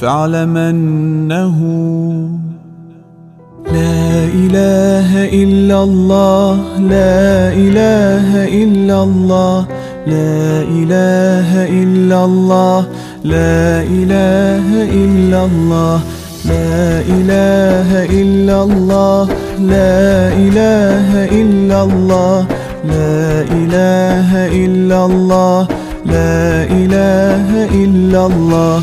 فاعلم أنه لا إله إلا الله لا إله إلا الله لا إله إلا الله لا إله إلا الله لا إله إلا الله لا إله إلا الله لا إله إلا الله لا إله إلا الله.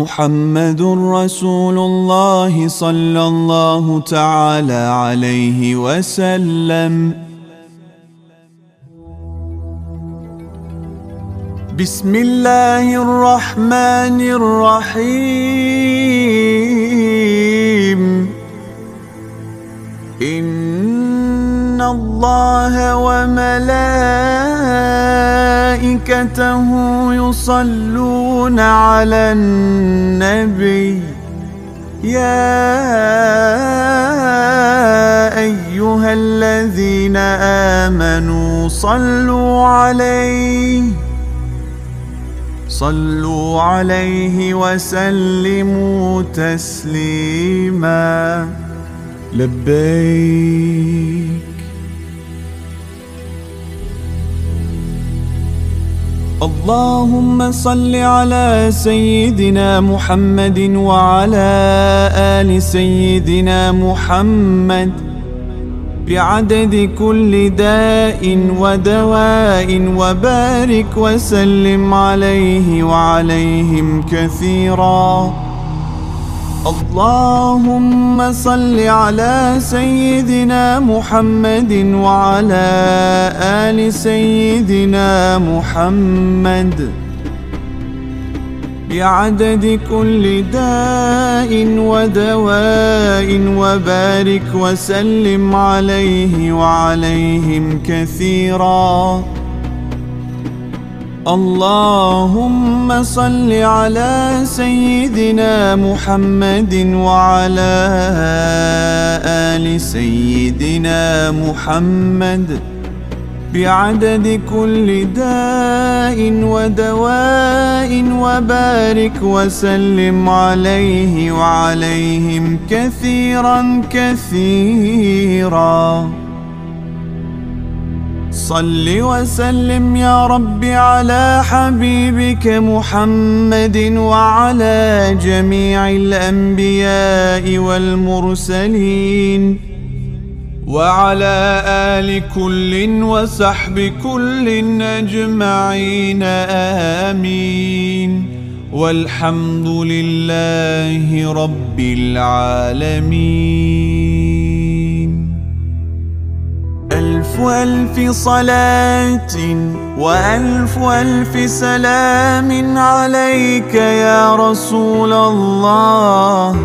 محمد رسول الله صلى الله تعالى عليه وسلم. بسم الله الرحمن الرحيم. الله وملائكته يصلون على النبي يا أيها الذين آمنوا صلوا عليه صلوا عليه وسلموا تسليما لبيك اللهم صل على سيدنا محمد وعلى آل سيدنا محمد بعدد كل داء ودواء وبارك وسلم عليه وعليهم كثيرا. اللهم صل على سيدنا محمد وعلى آل سيدنا محمد. بعدد كل داء ودواء وبارك وسلم عليه وعليهم كثيرا. اللهم صل على سيدنا محمد وعلى آل سيدنا محمد بعدد كل داء ودواء وبارك وسلم عليه وعليهم كثيرا كثيرا. صل وسلم يا رب على حبيبك محمد وعلى جميع الأنبياء والمرسلين وعلى آل كل وسحب كل أجمعين آمين. والحمد لله رب العالمين. ألف صلاة وألف ألف سلام عليك يا رسول الله.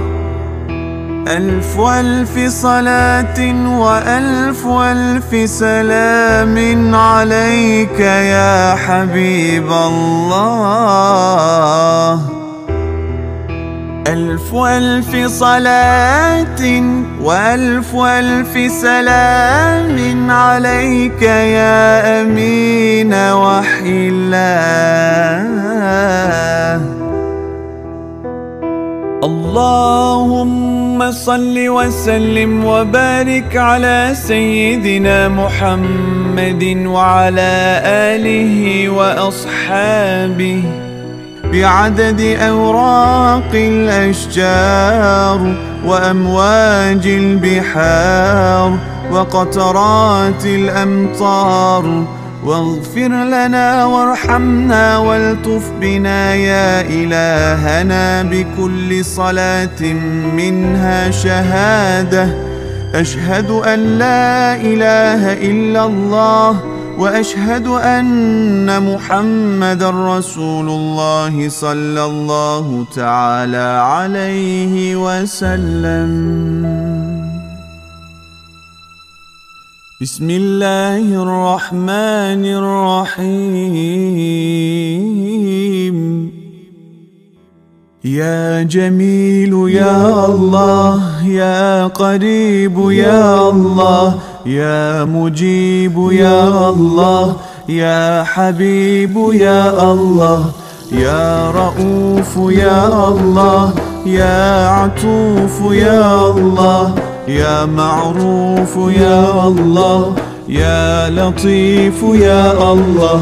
ألف ألف صلاة وألف ألف سلام عليك يا حبيب الله. ألف ألف صلاة وألف ألف سلام عليك يا أمين وحي الله. اللهم صل وسلم وبارك على سيدنا محمد وعلى آله وأصحابه. بعدد أوراق الأشجار وأمواج البحار وقطرات الأمطار. واغفر لنا وارحمنا والطف بنا يا إلهنا بكل صلاة منها شهادة. أشهد أن لا إله إلا الله وأشهد أن محمد رسول الله صلى الله تعالى عليه وسلم. بسم الله الرحمن الرحيم. يا جميل يا الله يا قريب يا الله يا مجيب يا الله يا حبيب يا الله يا رؤوف يا الله يا عطوف يا الله يا معروف يا الله يا لطيف يا الله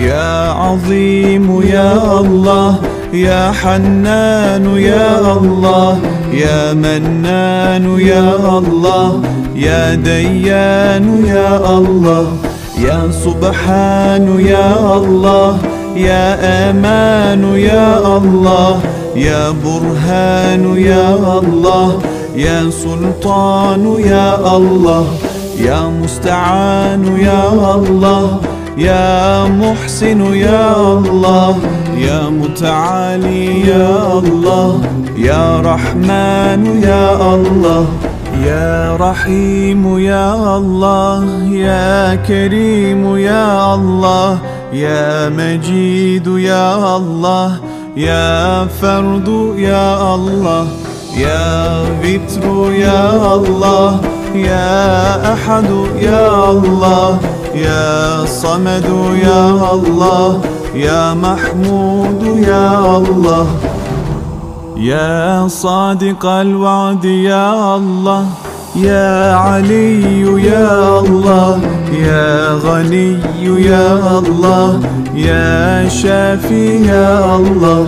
يا عظيم يا الله يا حنان يا الله يا منان يا الله يا ديان يا الله يا سبحان يا الله يا أمان يا الله يا برهان يا الله يا سلطان يا الله يا مستعان يا الله يا محسن يا الله. يا متعالي يا الله يا رحمن يا الله يا رحيم يا الله يا كريم يا الله يا مجيد يا الله يا فرد يا الله يا بتر يا الله يا أحد يا الله يا صمد يا الله. يا محمود يا الله. يا صادق الوعد يا الله. يا علي يا الله. يا غني يا الله. يا شافي يا الله.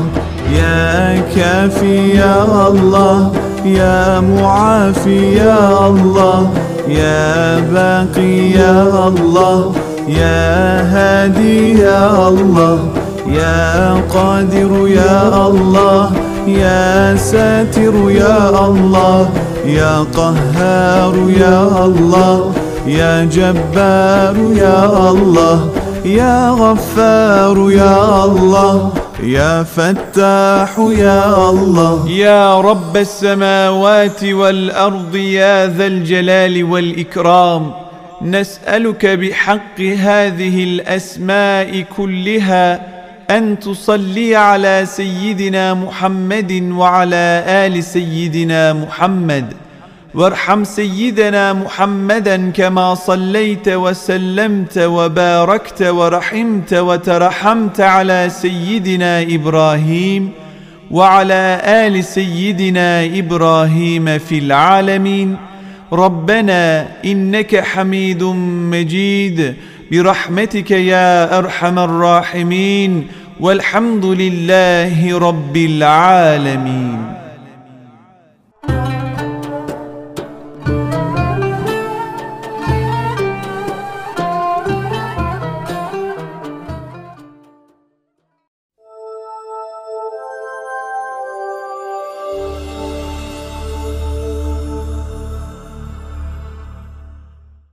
يا كافي يا الله. يا معافي يا الله. يا باقي يا الله. يا هادي يا الله يا قادر يا الله يا ساتر يا الله يا قهار يا الله يا جبار يا الله يا غفار يا الله يا فتاح يا الله. يا رب السماوات والأرض يا ذا الجلال والإكرام. نسألك بحق هذه الأسماء كلها أن تصلي على سيدنا محمد وعلى آل سيدنا محمد. وارحم سيدنا محمدا كما صليت وسلمت وباركت ورحمت وترحمت على سيدنا إبراهيم وعلى آل سيدنا إبراهيم في العالمين. ربنا إنك حميد مجيد. برحمتك يا أرحم الراحمين. والحمد لله رب العالمين.